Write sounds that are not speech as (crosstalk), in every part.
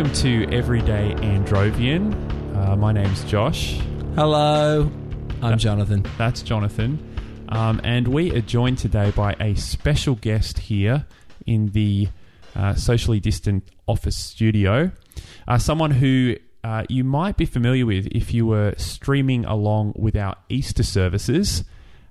welcome to Everyday Androvian. Uh, my name's Josh. Hello, I'm Jonathan. That's Jonathan. Um, and we are joined today by a special guest here in the uh, socially distant office studio. Uh, someone who uh, you might be familiar with if you were streaming along with our Easter services.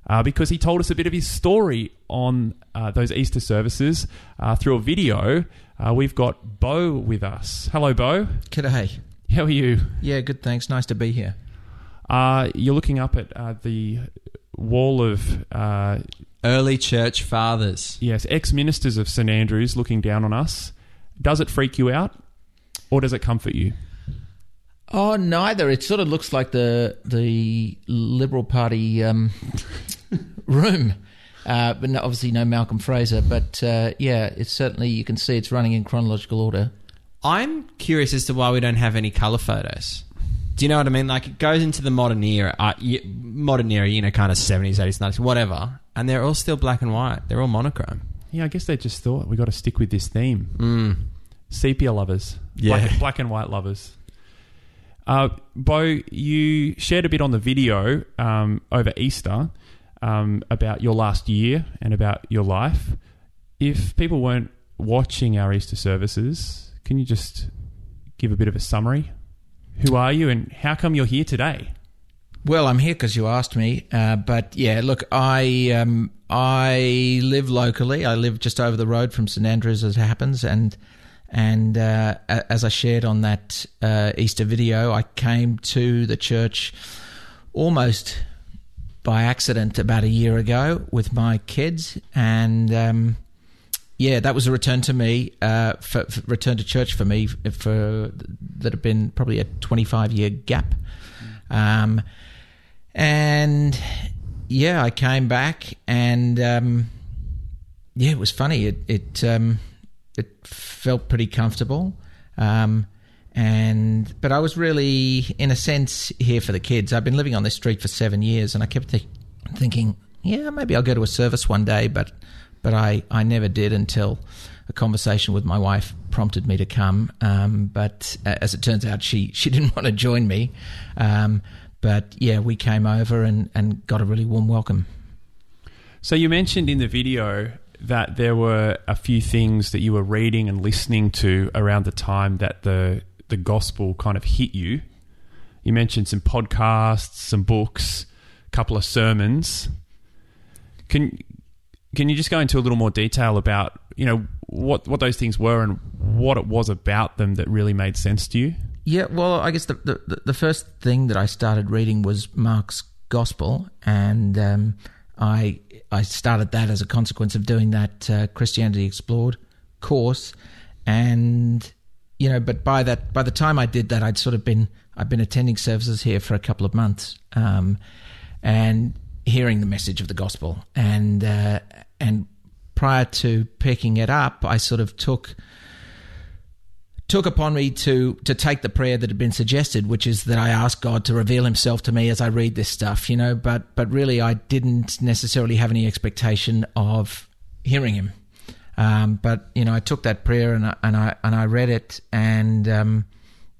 Uh, because he told us a bit of his story on uh, those Easter services uh, through a video. Uh, we've got Bo with us. Hello, Bo. G'day. How are you? Yeah, good. Thanks. Nice to be here. Uh, you're looking up at uh, the wall of uh, Early church fathers. yes ex ministers of St Andrews looking down on us. Does it freak you out, or does it comfort you? Oh, neither. It sort of looks like the the Liberal Party um, room, uh, but no, obviously no Malcolm Fraser. But uh, yeah, it's certainly you can see it's running in chronological order. I'm curious as to why we don't have any color photos. Do you know what I mean? Like it goes into the modern era, uh, modern era, you know, kind of seventies, eighties, nineties, whatever, and they're all still black and white. They're all monochrome. Yeah, I guess they just thought we got to stick with this theme. Mm. Sepia lovers, Yeah. black, black and white lovers. Uh, Bo, you shared a bit on the video um, over Easter um, about your last year and about your life. If people weren't watching our Easter services, can you just give a bit of a summary? Who are you and how come you're here today? Well, I'm here because you asked me. Uh, but yeah, look, I um, I live locally. I live just over the road from St Andrews, as it happens, and and uh, as I shared on that uh, Easter video, I came to the church almost by accident about a year ago with my kids, and um, yeah, that was a return to me, uh, for, for return to church for me for that had been probably a 25 year gap. Um, and yeah, I came back and um, yeah, it was funny. It it um, it felt pretty comfortable. Um, and but I was really, in a sense, here for the kids. I've been living on this street for seven years, and I kept th- thinking, yeah, maybe I'll go to a service one day, but but I I never did until a conversation with my wife prompted me to come. Um, but uh, as it turns out, she she (laughs) didn't want to join me. Um, but yeah, we came over and, and got a really warm welcome. So you mentioned in the video that there were a few things that you were reading and listening to around the time that the the gospel kind of hit you. You mentioned some podcasts, some books, a couple of sermons. Can can you just go into a little more detail about you know what what those things were and what it was about them that really made sense to you? Yeah, well, I guess the the, the first thing that I started reading was Mark's Gospel, and um, I I started that as a consequence of doing that uh, Christianity Explored course, and you know, but by that by the time I did that, I'd sort of been I'd been attending services here for a couple of months, um, and hearing the message of the gospel, and uh, and prior to picking it up, I sort of took took upon me to to take the prayer that had been suggested, which is that I ask God to reveal Himself to me as I read this stuff, you know. But but really, I didn't necessarily have any expectation of hearing Him. Um, but you know, I took that prayer and I, and I and I read it, and um,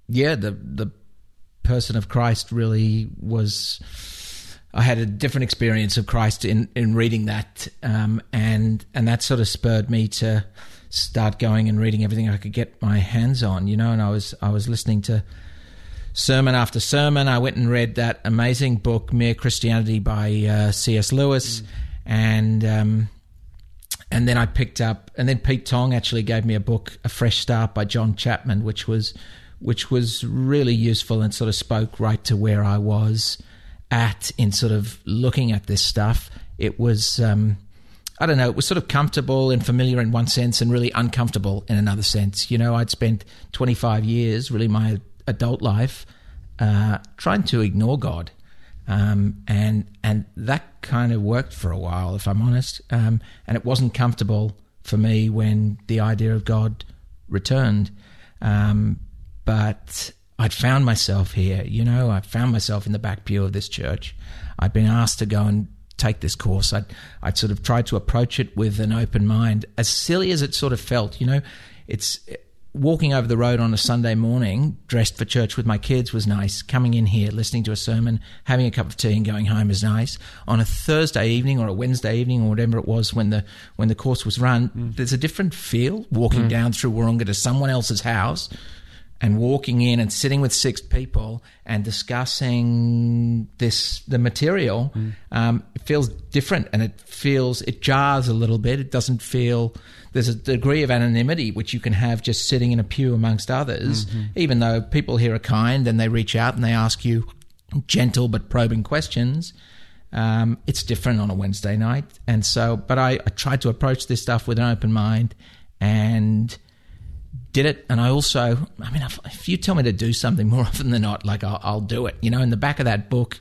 yeah, the the person of Christ really was. I had a different experience of Christ in, in reading that, um, and and that sort of spurred me to start going and reading everything I could get my hands on, you know. And I was I was listening to sermon after sermon. I went and read that amazing book, Mere Christianity by uh, C.S. Lewis, and um, and then I picked up, and then Pete Tong actually gave me a book, A Fresh Start by John Chapman, which was which was really useful and sort of spoke right to where I was at in sort of looking at this stuff. It was. Um, I don't know, it was sort of comfortable and familiar in one sense and really uncomfortable in another sense. You know, I'd spent 25 years, really my adult life, uh, trying to ignore God. Um, and and that kind of worked for a while, if I'm honest. Um, and it wasn't comfortable for me when the idea of God returned. Um, but I'd found myself here, you know, I found myself in the back pew of this church. I'd been asked to go and take this course. I'd, I'd sort of tried to approach it with an open mind, as silly as it sort of felt, you know, it's, walking over the road on a Sunday morning, dressed for church with my kids, was nice. Coming in here, listening to a sermon, having a cup of tea, and going home is nice. On a Thursday evening or a Wednesday evening or whatever it was when the when the course was run, mm. there's a different feel walking mm. down through Wahroonga to someone else's house and walking in and sitting with six people and discussing this the material um, it feels different and it feels it jars a little bit. It doesn't feel there's a degree of anonymity which you can have just sitting in a pew amongst others. Even though people here are kind and they reach out and they ask you gentle but probing questions um, it's different on a Wednesday night. And so but I, I tried to approach this stuff with an open mind and did it. And I also, I mean, if, if you tell me to do something more (laughs) often than not, like I'll, I'll do it. You know, in the back of that book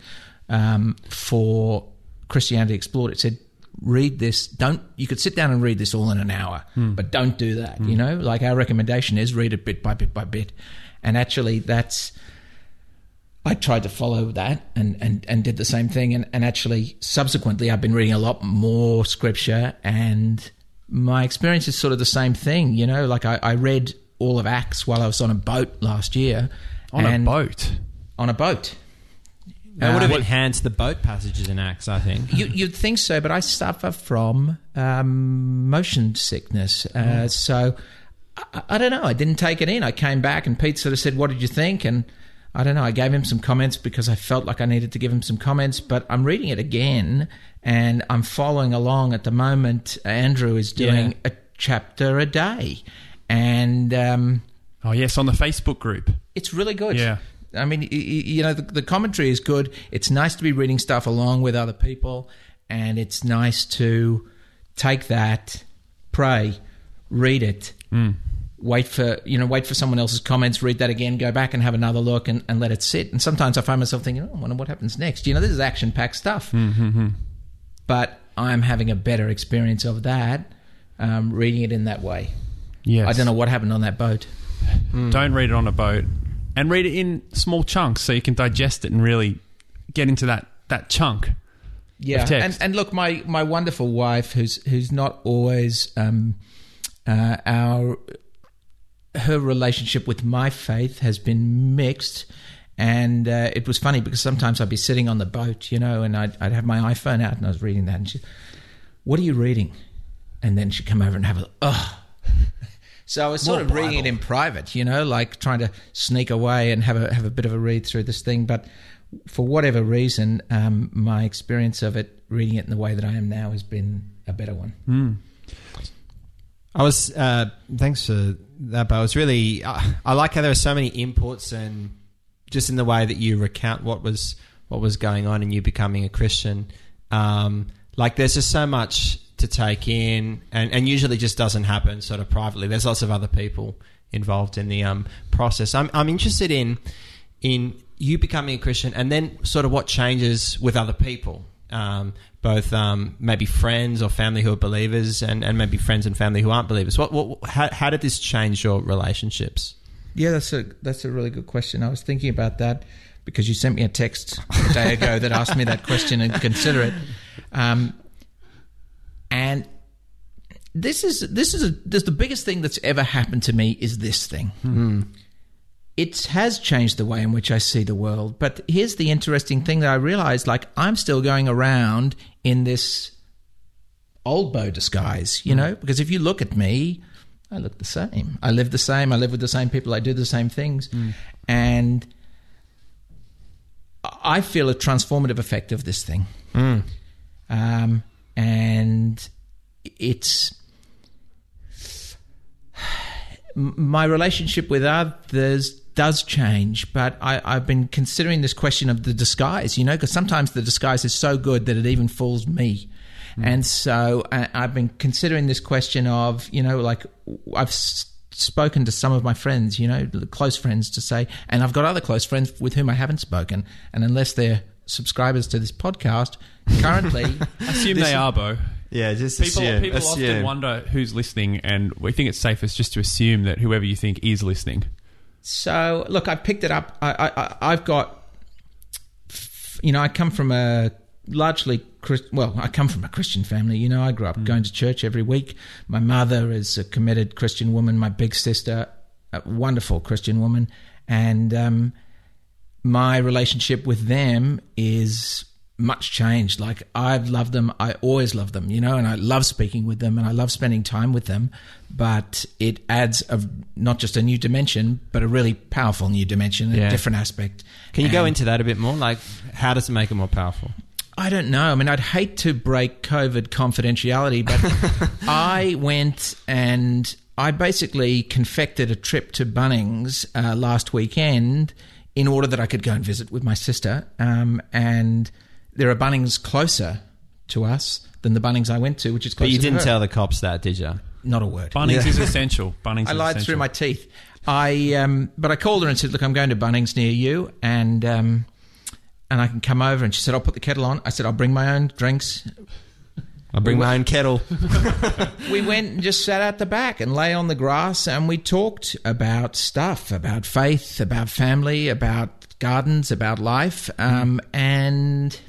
um, for Christianity Explored, it said, read this. Don't, you could sit down and read this all in an hour, but don't do that. You know, like our recommendation is read it bit by bit by bit. And actually, that's, I tried to follow that and, and, and did the same thing. And, and actually, subsequently, I've been reading a lot more scripture, and my experience is sort of the same thing. You know, like I, I read all of Acts while I was on a boat last year. On a boat. On a boat. That would have Uh, enhanced the boat passages in Acts, I think. You, you'd think so, but I suffer from um, motion sickness. Uh, So I, I don't know. I didn't take it in. I came back, and Pete sort of said, "What did you think?" And I don't know. I gave him some comments because I felt like I needed to give him some comments. But I'm reading it again, and I'm following along at the moment. Andrew is doing Yeah. a chapter a day, and um, Oh, yes, on the Facebook group. it's really good. Yeah. I mean, you know, the, the commentary is good. It's nice to be reading stuff along with other people, and it's nice to take that, pray, read it, wait for you know, wait for someone else's comments, read that again, go back and have another look, and, and let it sit. And sometimes I find myself thinking, oh, I wonder what happens next. You know, this is action packed stuff, but I'm having a better experience of that um, reading it in that way. yeah I don't know what happened on that boat. Don't read it on a boat. And read it in small chunks so you can digest it and really get into that, that chunk. yeah of text. and and look my my wonderful wife who's who's not always um uh our her relationship with my faith has been mixed and uh, it was funny because sometimes I'd be sitting on the boat, you know, and I'd, I'd have my iPhone out and I was reading that, and she, "What are you reading?" And then she'd come over and have a, "Oh." (laughs) So I was sort More of reading it in private, you know, like trying to sneak away and have a have a bit of a read through this thing. But for whatever reason, um, my experience of it, reading it in the way that I am now, has been a better one. I was uh, thanks for that, but I was really I, like how there are so many inputs and just in the way that you recount what was what was going on and you becoming a Christian. Um, like there's just so much to take in, and, and usually just doesn't happen sort of privately. There's lots of other people involved in the um, process. I'm I'm interested in in you becoming a Christian, and then sort of what changes with other people um, both um, maybe friends or family who are believers, and, and maybe friends and family who aren't believers. What, what how, how did this change your relationships? Yeah, that's a that's a really good question. I was thinking about that because you sent me a text a day ago that asked me that question and consider it. Um, and this is this is a, this the biggest thing that's ever happened to me is this thing. It has changed the way in which I see the world. But here's the interesting thing that I realized: like I'm still going around in this old bow disguise, you hmm. know, because if you look at me, I look the same. I live the same. I live with the same people. I do the same things. Hmm. And I feel a transformative effect of this thing. Hmm. Um, and it's my relationship with others does change, but I, I've been considering this question of the disguise, you know, because sometimes the disguise is so good that it even fools me. Mm. And so I, I've been considering this question of, you know, like I've s- spoken to some of my friends, you know, close friends to say, and I've got other close friends with whom I haven't spoken. And unless they're subscribers to this podcast, currently, (laughs) Assume they are, Bo. Yeah, just People, assume. people often wonder who's listening, and we think it's safest just to assume that whoever you think is listening. So look, I picked it up. I, I, I- I've got, you know, I come from a largely well, I come from a Christian family. You know, I grew up going to church every week. My mother is a committed Christian woman. My big sister a wonderful Christian woman, and um, my relationship with them is much changed. Like I've loved them, I always love them, you know, and I love speaking with them, and I love spending time with them. But it adds a not just a new dimension, but a really powerful new dimension, Yeah. a different aspect. Can you go into that a bit more? Like, how does it make it more powerful? I don't know. I mean, I'd hate to break COVID confidentiality, but (laughs) I went and I basically confected a trip to Bunnings uh, last weekend in order that I could go and visit with my sister. Um, and there are Bunnings closer to us than the Bunnings I went to, which is But you didn't her. tell the cops that, did you? Not a word. Bunnings is essential. (laughs) Bunnings. I lied essential. through my teeth. I um, but I called her and said, "Look, I'm going to Bunnings near you, and um, and I can come over." And she said, "I'll put the kettle on." I said, "I'll bring my own drinks." I bring my own kettle. (laughs) we went and just sat at the back and lay on the grass and we talked about stuff, about faith, about family, about gardens, about life, um, and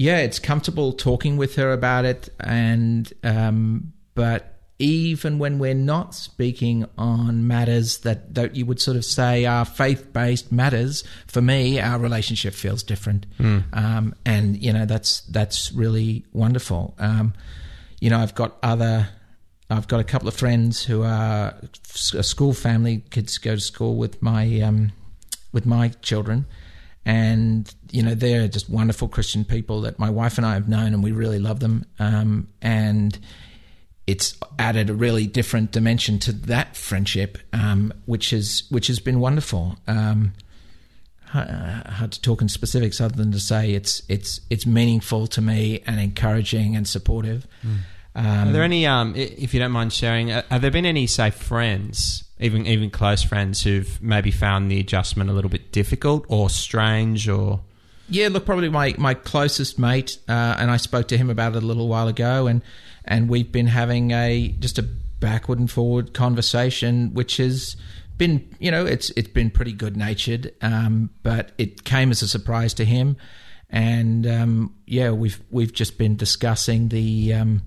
yeah, it's comfortable talking with her about it, and um, but even when we're not speaking on matters that, that you would sort of say are faith based matters, for me, our relationship feels different, um, and you know that's that's really wonderful. Um, you know, I've got other. I've got a couple of friends who are a school family. Kids go to school with my um, with my children, and you know they're just wonderful Christian people that my wife and I have known, and we really love them. Um, and it's added a really different dimension to that friendship, um, which is which has been wonderful. Um, uh, hard to talk in specifics other than to say it's it's it's meaningful to me and encouraging and supportive. Um, Are there any, um, if you don't mind sharing, uh, have there been any, say, friends, even even close friends, who've maybe found the adjustment a little bit difficult or strange or? Yeah, look, probably my, my closest mate, uh, and I spoke to him about it a little while ago, and and we've been having a just a backward and forward conversation, which has been, you know, it's it's been pretty good natured, um, but it came as a surprise to him, and um, yeah, we've we've just been discussing the. Um,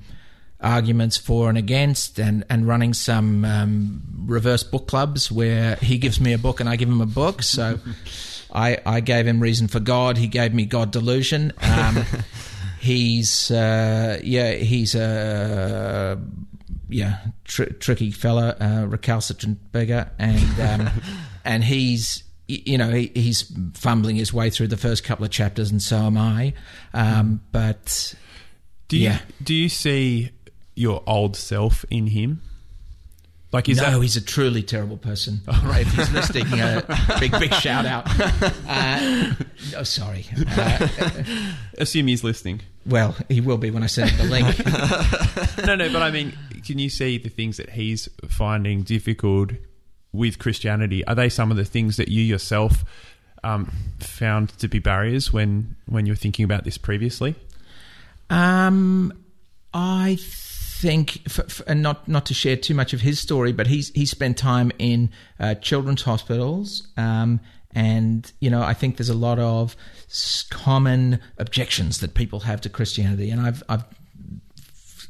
arguments for and against and, and running some um, reverse book clubs where he gives me a book and I give him a book. So (laughs) I, I gave him Reason for God. He gave me God Delusion. Um, (laughs) he's, uh, yeah, he's a, yeah, tr- tricky fella, uh, recalcitrant beggar. And, um, (laughs) and he's, you know, he, he's fumbling his way through the first couple of chapters and so am I. Um, but Do you Yeah. do you see your old self in him? Like is no, that he's a truly terrible person. oh, If he's listening, a big, big shout out. Uh, oh, sorry. Uh, assume he's listening? well, he will be when I send him the link. (laughs) no, no, but I mean, can you see the things that he's finding difficult with Christianity? Are they some of the things that you yourself um, found to be barriers when when you were thinking about this previously? Um, I think, f f and not not to share too much of his story, but he's he spent time in uh, children's hospitals, um, and you know I think there's a lot of common objections that people have to Christianity, and I've I've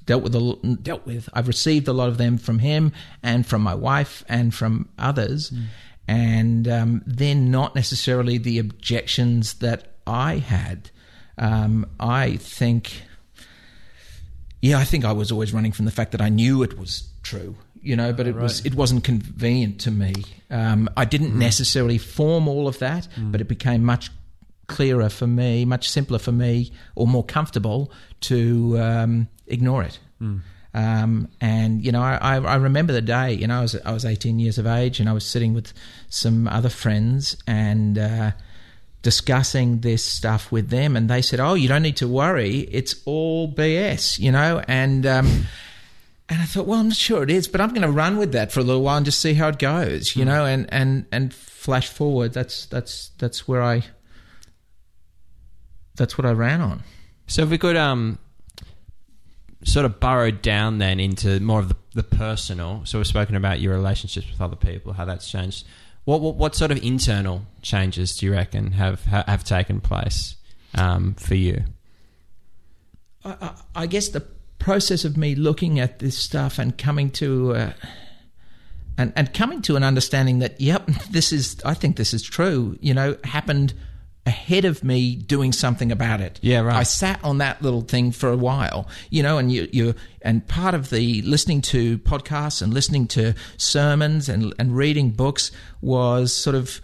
dealt with a, dealt with. I've received a lot of them from him and from my wife and from others, and um, they're not necessarily the objections that I had. Um, I think, yeah, I think I was always running from the fact that I knew it was true, you know, but it was it wasn't convenient to me. Um, I didn't necessarily form all of that, but it became much clearer for me, much simpler for me, or more comfortable to um, ignore it. Um, and you know, I, I, I remember the day. You know, I was I was 18 years of age, and I was sitting with some other friends and uh, discussing this stuff with them, and they said, "Oh, you don't need to worry. It's all BS," you know, and. Um, and I thought, well, I'm not sure it is, but I'm going to run with that for a little while and just see how it goes, you know. And and and flash forward. That's that's that's where I. That's what I ran on. So if we could um, sort of burrow down then into more of the, the personal. So we've spoken about your relationships with other people, how that's changed. What what, what sort of internal changes do you reckon have ha- have taken place um, for you? I, I, guess the process of me looking at this stuff and coming to a, and and coming to an understanding that yep, (laughs) this is I think this is true. You know, happened ahead of me doing something about it. Yeah, right. I sat on that little thing for a while, you know, and you you and part of the listening to podcasts and listening to sermons and and reading books was sort of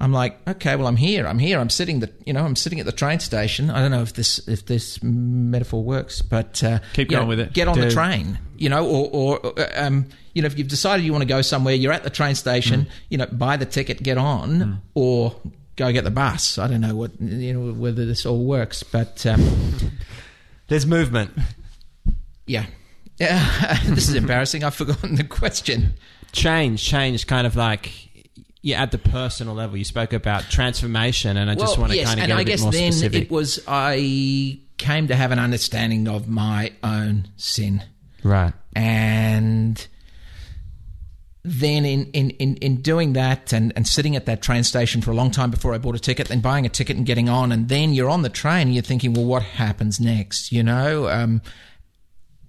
I'm like, okay, well, I'm here. I'm here. I'm sitting the, you know, I'm sitting at the train station. I don't know if this if this metaphor works, but uh, Keep going know, with it. Get on the train, you know, or, or um, you know, if you've decided you want to go somewhere, you're at the train station. You know, buy the ticket, get on, or go get the bus. I don't know what you know whether this all works, but um, (laughs) There's movement. yeah, yeah. (laughs) this is embarrassing. I've forgotten the question. Change, change, kind of like yeah, at the personal level. You spoke about transformation, and I just Well, want to yes, kind of and get a I bit guess then it was I came to have an understanding of my own sin. right. and then in, in, in, in doing that and, and sitting at that train station for a long time before I bought a ticket, then buying a ticket and getting on, and then you're on the train and you're thinking, well, what happens next? You know, um,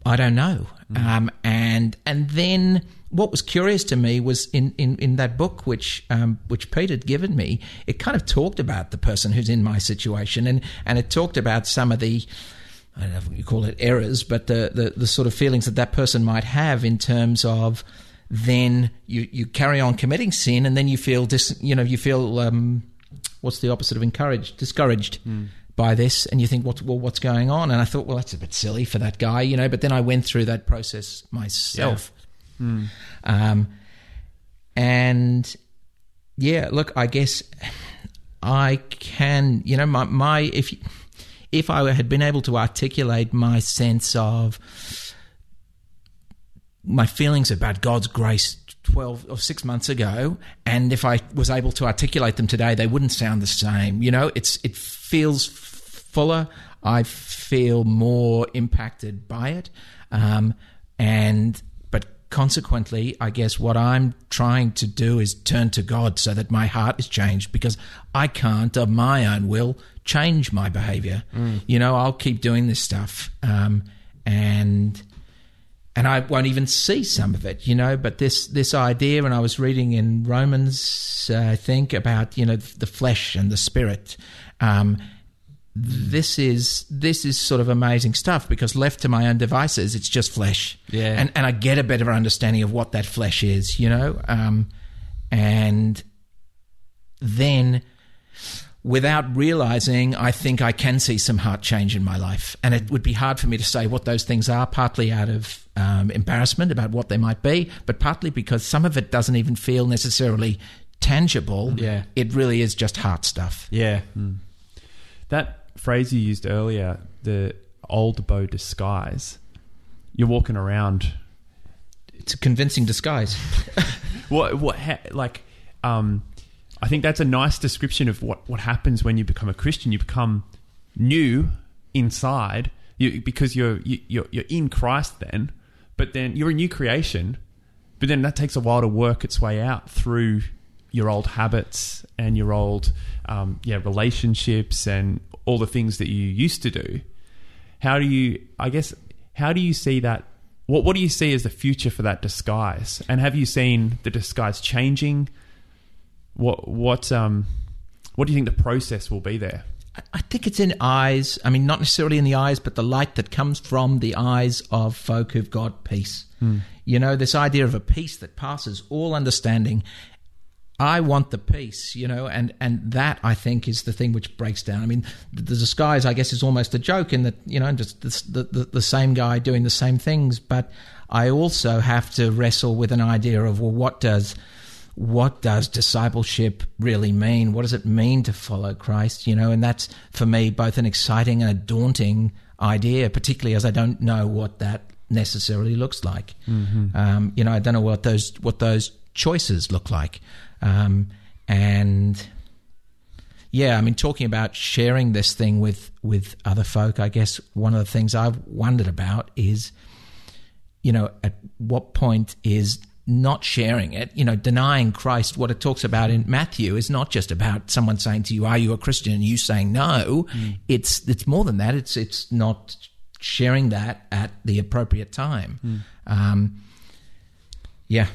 I don't know. Um, and and then what was curious to me was in, in, in that book which um, which Pete had given me, it kind of talked about the person who's in my situation, and and it talked about some of the I don't know if you call it errors, but the, the, the sort of feelings that that person might have in terms of then you, you carry on committing sin and then you feel dis, you know you feel um, what's the opposite of encouraged discouraged by this and you think what well what's going on? And I thought well that's a bit silly for that guy you know but then I went through that process myself. Um, and yeah look I guess I can you know my, my if if I had been able to articulate my sense of my feelings about God's grace 12 or 6 months ago and if I was able to articulate them today they wouldn't sound the same. You know it's it feels fuller. I feel more impacted by it. Um, and but consequently I guess what I'm trying to do is turn to God so that my heart is changed because I can't of my own will change my behavior. You know I'll keep doing this stuff. Um, and and I won't even see some of it, you know. But this this idea, and I was reading in Romans, uh, I think about you know the flesh and the spirit. Um, this is this is sort of amazing stuff because left to my own devices, it's just flesh. Yeah. and and I get a better understanding of what that flesh is, you know. Um, and then without realizing, I think I can see some heart change in my life. And it would be hard for me to say what those things are, partly out of um, embarrassment about what they might be, but partly because some of it doesn't even feel necessarily tangible. Yeah. It really is just heart stuff. Yeah. That phrase you used earlier, the old bow disguise, you're walking around. It's a convincing disguise. (laughs) What, what, ha, like, um, I think that's a nice description of what, what happens when you become a Christian. You become new inside. You, because you're, you, you're, you're in Christ then, but then you're a new creation, but then that takes a while to work its way out through your old habits and your old um, yeah relationships and all the things that you used to do. How do you i guess how do you see that what what do you see as the future for that disguise? And have you seen the disguise changing what what um what do you think the process will be there I- think it's in eyes. I mean, not necessarily in the eyes, but the light that comes from the eyes of folk who've got peace. You know, this idea of a peace that passes all understanding. I want the peace, you know, and, and that I think is the thing which breaks down. I mean, the, the disguise, I guess, is almost a joke in that, you know, just the, the, the same guy doing the same things. But I also have to wrestle with an idea of, well, what does what does discipleship really mean? What does it mean to follow Christ? You know, and that's for me both an exciting and a daunting idea, particularly as I don't know what that necessarily looks like. Um, you know, I don't know what those what those choices look like, um, and yeah, I mean, talking about sharing this thing with with other folk, I guess one of the things I've wondered about is, you know, at what point is not sharing it, you know, denying Christ, what it talks about in Matthew is not just about someone saying to you, "Are you a Christian?" and you saying no. It's it's more than that. It's it's not sharing that at the appropriate time. Um, yeah,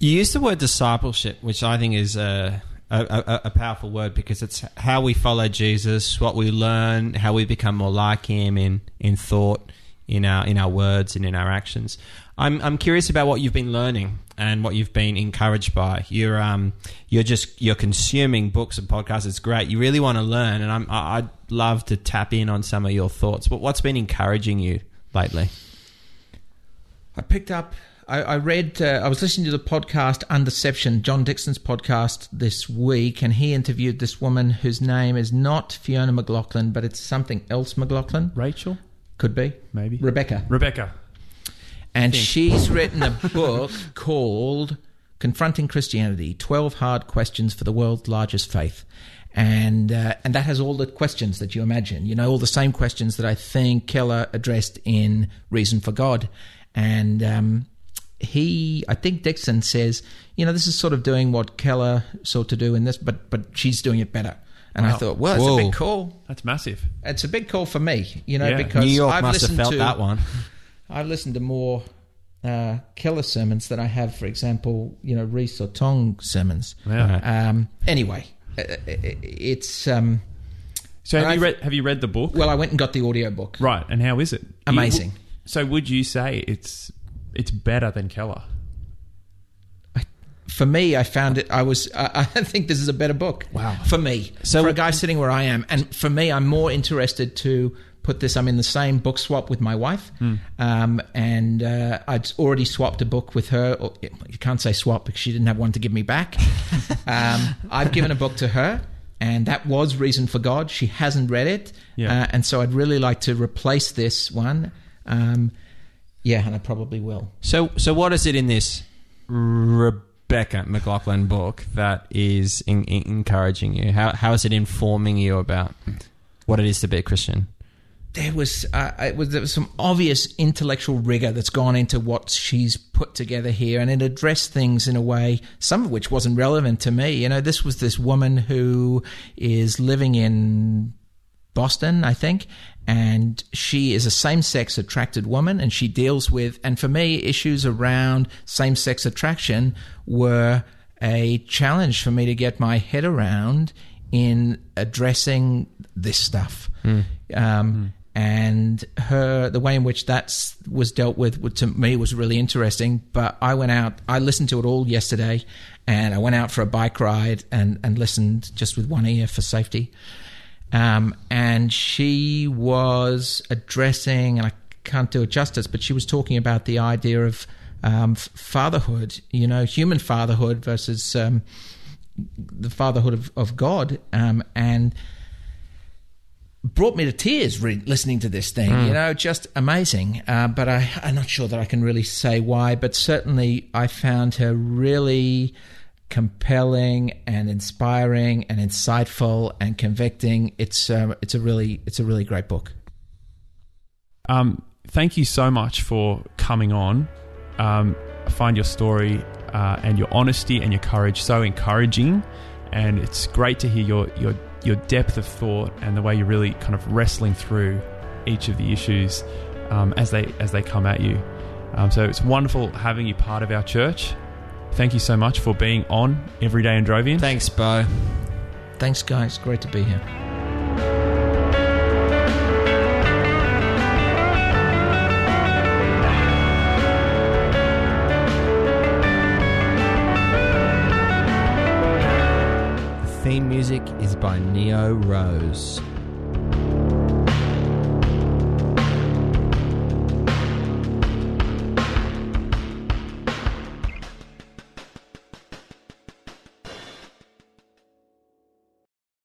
You use the word discipleship, which I think is a, a, a, a powerful word because it's how we follow Jesus, what we learn, how we become more like Him in in thought, in our in our words, and in our actions. I'm I'm curious about what you've been learning and what you've been encouraged by. You're um you're just you're consuming books and podcasts. It's great. You really want to learn, and I'm I- I'd love to tap in on some of your thoughts. But what's been encouraging you lately? I picked up. I, I read. Uh, I was listening to the podcast Undeception, John Dickson's podcast this week, and he interviewed this woman whose name is not Fiona McLaughlin, but it's something else McLaughlin. Rachel, Could be maybe. Rebecca. Rebecca. And she's written a book (laughs) called Confronting Christianity 12 Hard Questions for the World's Largest Faith. And, uh, and that has all the questions that you imagine, you know, all the same questions that I think Keller addressed in Reason for God. And um, he, I think Dickson says, you know, this is sort of doing what Keller sought to do in this, but, but she's doing it better. And I thought, well, it's Whoa. a big call. That's massive. It's a big call for me, you know, Yeah. because New York I've must have listened felt to, that one. (laughs) I've listened to more uh, Keller sermons than I have, for example, you know, Reese or Tong sermons. Yeah. Um, anyway, uh, it's um, So have I've- you read have you read the book? well, I went and got the audiobook. Right, and how is it? Amazing. You- so would you say it's it's better than Keller? For me, I found it. I was. I I (laughs) think this is a better book. Wow. For me, So- for a guy sitting where I am, and for me, I'm more interested to put this. I'm in the same book swap with my wife, um, and uh, I'd already swapped a book with her. You can't say swap because she didn't have one to give me back. (laughs) um, I've given a book to her. And that was Reason for God. She hasn't read it. Yeah. Uh, and so I'd really like to replace this one. Um, yeah, and I probably will. So, so what is it in this Rebecca McLaughlin book that is in, in- encouraging you? How, how is it informing you about what it is to be a Christian? there was uh, it was there was some obvious intellectual rigor that's gone into what she's put together here, and it addressed things in a way, some of which wasn't relevant to me. You know, this was this woman who is living in Boston, I think, and she is a same-sex attracted woman, and she deals with, and for me, issues around same-sex attraction were a challenge for me to get my head around in addressing this stuff. Um, And her, the way in which that was dealt with, to me was really interesting. But I went out, I listened to it all yesterday, and I went out for a bike ride and, and listened just with one ear for safety. Um, and she was addressing, and I can't do it justice, but she was talking about the idea of um, fatherhood, you know, human fatherhood versus um, the fatherhood of, of God. Um, and brought me to tears re- listening to this thing. You know, just amazing. Uh, but I, I'm not sure that I can really say why. But certainly, I found her really compelling and inspiring and insightful and convicting. It's um, it's a really it's a really great book. Um, thank you so much for coming on. Um, I find your story uh, and your honesty and your courage so encouraging, and it's great to hear your your your depth of thought and the way you're really kind of wrestling through each of the issues um, as they as they come at you. Um, so it's wonderful having you part of our church. Thank you so much for being on every day in Drovian. Thanks, Bo. Thanks, guys. Great to be here. The theme music is by Neo Rose.